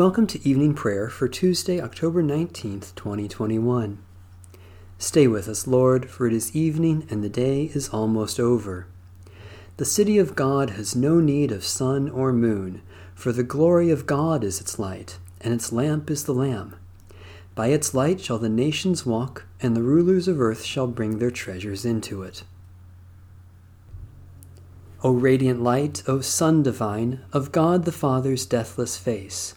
Welcome to evening prayer for Tuesday, October 19th, 2021. Stay with us, Lord, for it is evening and the day is almost over. The city of God has no need of sun or moon, for the glory of God is its light, and its lamp is the Lamb. By its light shall the nations walk, and the rulers of earth shall bring their treasures into it. O radiant light, O Sun divine, of God the Father's deathless face,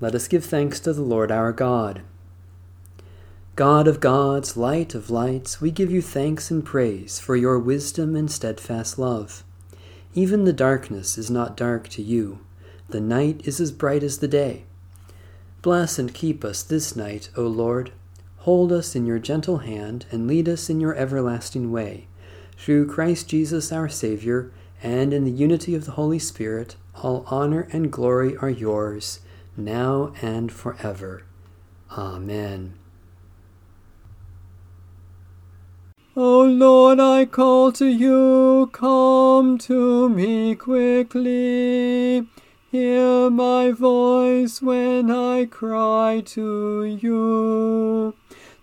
Let us give thanks to the Lord our God. God of gods, light of lights, we give you thanks and praise for your wisdom and steadfast love. Even the darkness is not dark to you, the night is as bright as the day. Bless and keep us this night, O Lord. Hold us in your gentle hand and lead us in your everlasting way. Through Christ Jesus our Saviour, and in the unity of the Holy Spirit, all honor and glory are yours now and forever. Amen. O Lord, I call to you, come to me quickly. Hear my voice when I cry to you.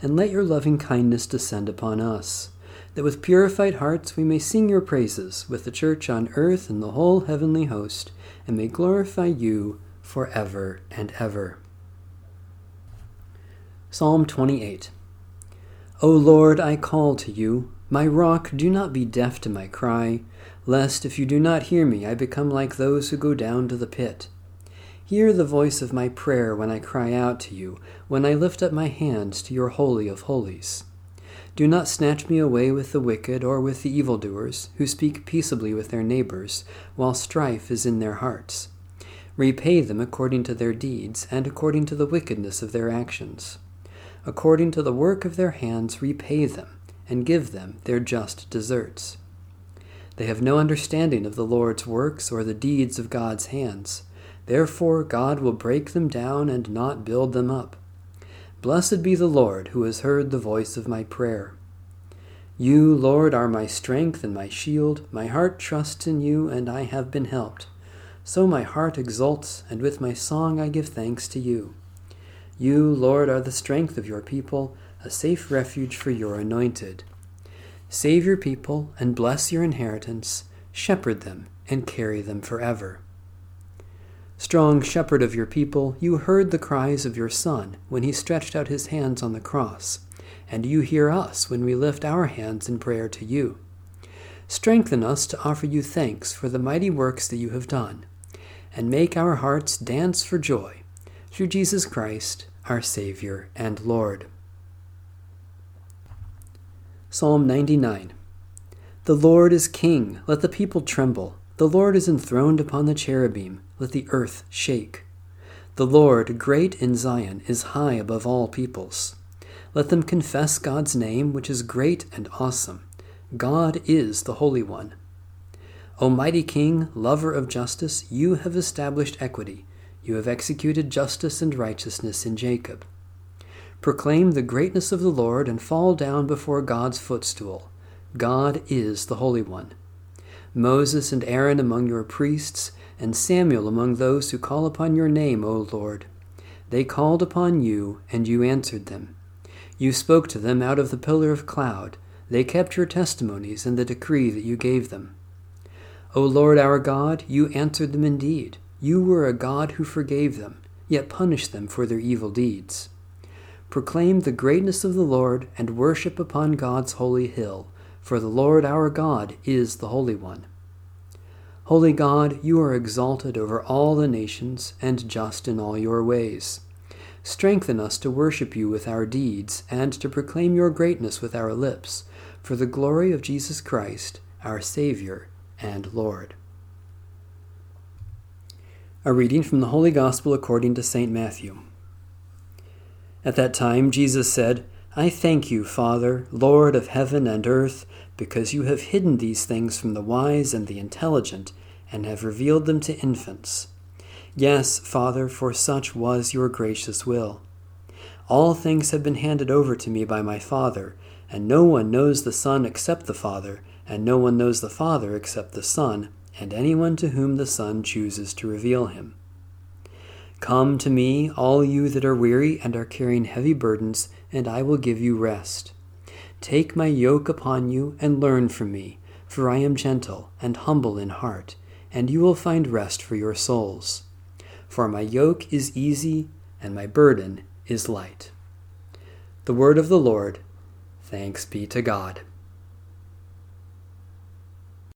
and let your loving kindness descend upon us, that with purified hearts we may sing your praises with the church on earth and the whole heavenly host, and may glorify you for ever and ever. Psalm 28 O Lord, I call to you. My rock, do not be deaf to my cry, lest if you do not hear me, I become like those who go down to the pit. Hear the voice of my prayer when I cry out to you, when I lift up my hands to your holy of holies. Do not snatch me away with the wicked or with the evildoers, who speak peaceably with their neighbors, while strife is in their hearts. Repay them according to their deeds, and according to the wickedness of their actions. According to the work of their hands, repay them, and give them their just deserts. They have no understanding of the Lord's works or the deeds of God's hands. Therefore, God will break them down and not build them up. Blessed be the Lord who has heard the voice of my prayer. You, Lord, are my strength and my shield. My heart trusts in you, and I have been helped. So my heart exults, and with my song I give thanks to you. You, Lord, are the strength of your people, a safe refuge for your anointed. Save your people and bless your inheritance, shepherd them and carry them forever. Strong shepherd of your people, you heard the cries of your Son when he stretched out his hands on the cross, and you hear us when we lift our hands in prayer to you. Strengthen us to offer you thanks for the mighty works that you have done, and make our hearts dance for joy through Jesus Christ, our Savior and Lord. Psalm 99 The Lord is King, let the people tremble. The Lord is enthroned upon the cherubim, let the earth shake. The Lord, great in Zion, is high above all peoples. Let them confess God's name, which is great and awesome. God is the Holy One. O mighty King, lover of justice, you have established equity. You have executed justice and righteousness in Jacob. Proclaim the greatness of the Lord and fall down before God's footstool. God is the Holy One. Moses and Aaron among your priests, and Samuel among those who call upon your name, O Lord. They called upon you, and you answered them. You spoke to them out of the pillar of cloud. They kept your testimonies and the decree that you gave them. O Lord our God, you answered them indeed. You were a God who forgave them, yet punished them for their evil deeds. Proclaim the greatness of the Lord, and worship upon God's holy hill for the Lord our God is the Holy One. Holy God, you are exalted over all the nations and just in all your ways. Strengthen us to worship you with our deeds and to proclaim your greatness with our lips, for the glory of Jesus Christ, our Savior and Lord. A reading from the Holy Gospel according to St. Matthew. At that time, Jesus said, I thank you, Father, Lord of heaven and earth, because you have hidden these things from the wise and the intelligent, and have revealed them to infants. Yes, Father, for such was your gracious will. All things have been handed over to me by my Father, and no one knows the Son except the Father, and no one knows the Father except the Son, and anyone to whom the Son chooses to reveal him. Come to me, all you that are weary and are carrying heavy burdens, and I will give you rest. Take my yoke upon you and learn from me, for I am gentle and humble in heart, and you will find rest for your souls. For my yoke is easy and my burden is light. The word of the Lord. Thanks be to God.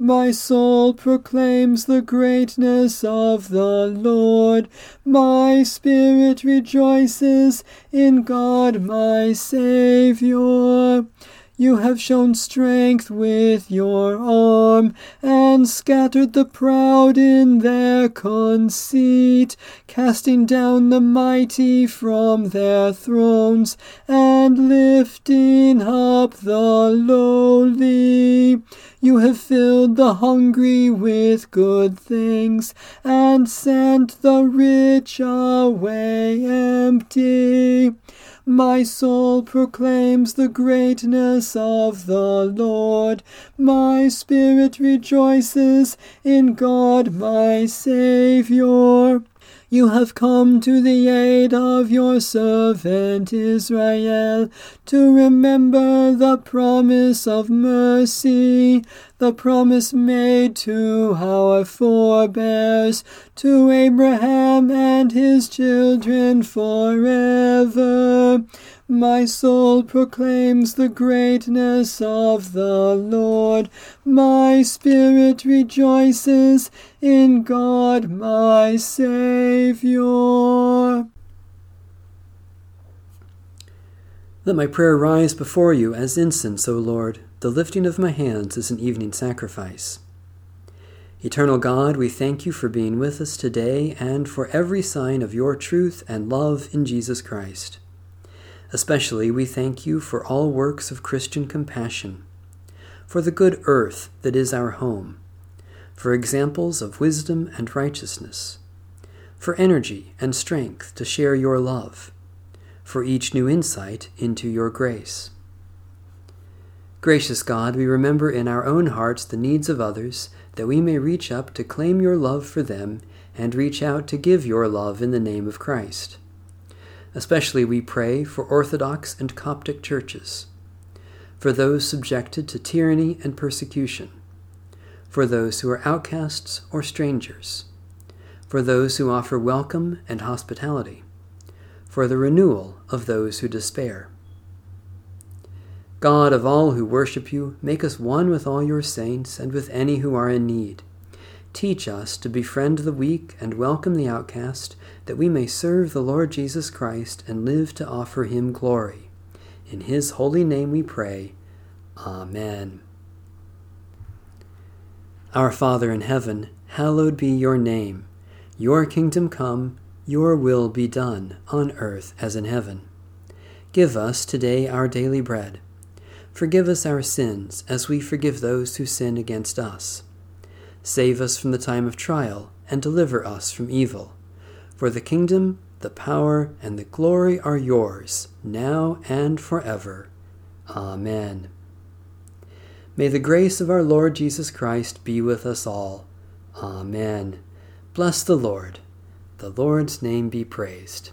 My soul proclaims the greatness of the Lord. My spirit rejoices in God my Saviour. You have shown strength with your arm, and scattered the proud in their conceit, casting down the mighty from their thrones, and lifting up the lowly. You have filled the hungry with good things, and sent the rich away empty. My soul proclaims the greatness of the Lord. My spirit rejoices in God my Saviour. You have come to the aid of your servant Israel, to remember the promise of mercy, the promise made to our forebears, to Abraham and his children forever. My soul proclaims the greatness of the Lord. My spirit rejoices in God my Saviour. Let my prayer rise before you as incense, O Lord. The lifting of my hands is an evening sacrifice. Eternal God, we thank you for being with us today and for every sign of your truth and love in Jesus Christ. Especially we thank you for all works of Christian compassion, for the good earth that is our home, for examples of wisdom and righteousness, for energy and strength to share your love for each new insight into your grace. Gracious God, we remember in our own hearts the needs of others, that we may reach up to claim your love for them and reach out to give your love in the name of Christ. Especially we pray for Orthodox and Coptic churches, for those subjected to tyranny and persecution, for those who are outcasts or strangers, for those who offer welcome and hospitality for the renewal of those who despair. God of all who worship you, make us one with all your saints and with any who are in need. Teach us to befriend the weak and welcome the outcast, that we may serve the Lord Jesus Christ and live to offer him glory. In his holy name we pray. Amen. Our Father in heaven, hallowed be your name. Your kingdom come your will be done, on earth as in heaven. Give us today our daily bread. Forgive us our sins, as we forgive those who sin against us. Save us from the time of trial, and deliver us from evil. For the kingdom, the power, and the glory are yours, now and forever. Amen. May the grace of our Lord Jesus Christ be with us all. Amen. Bless the Lord. The Lord's name be praised.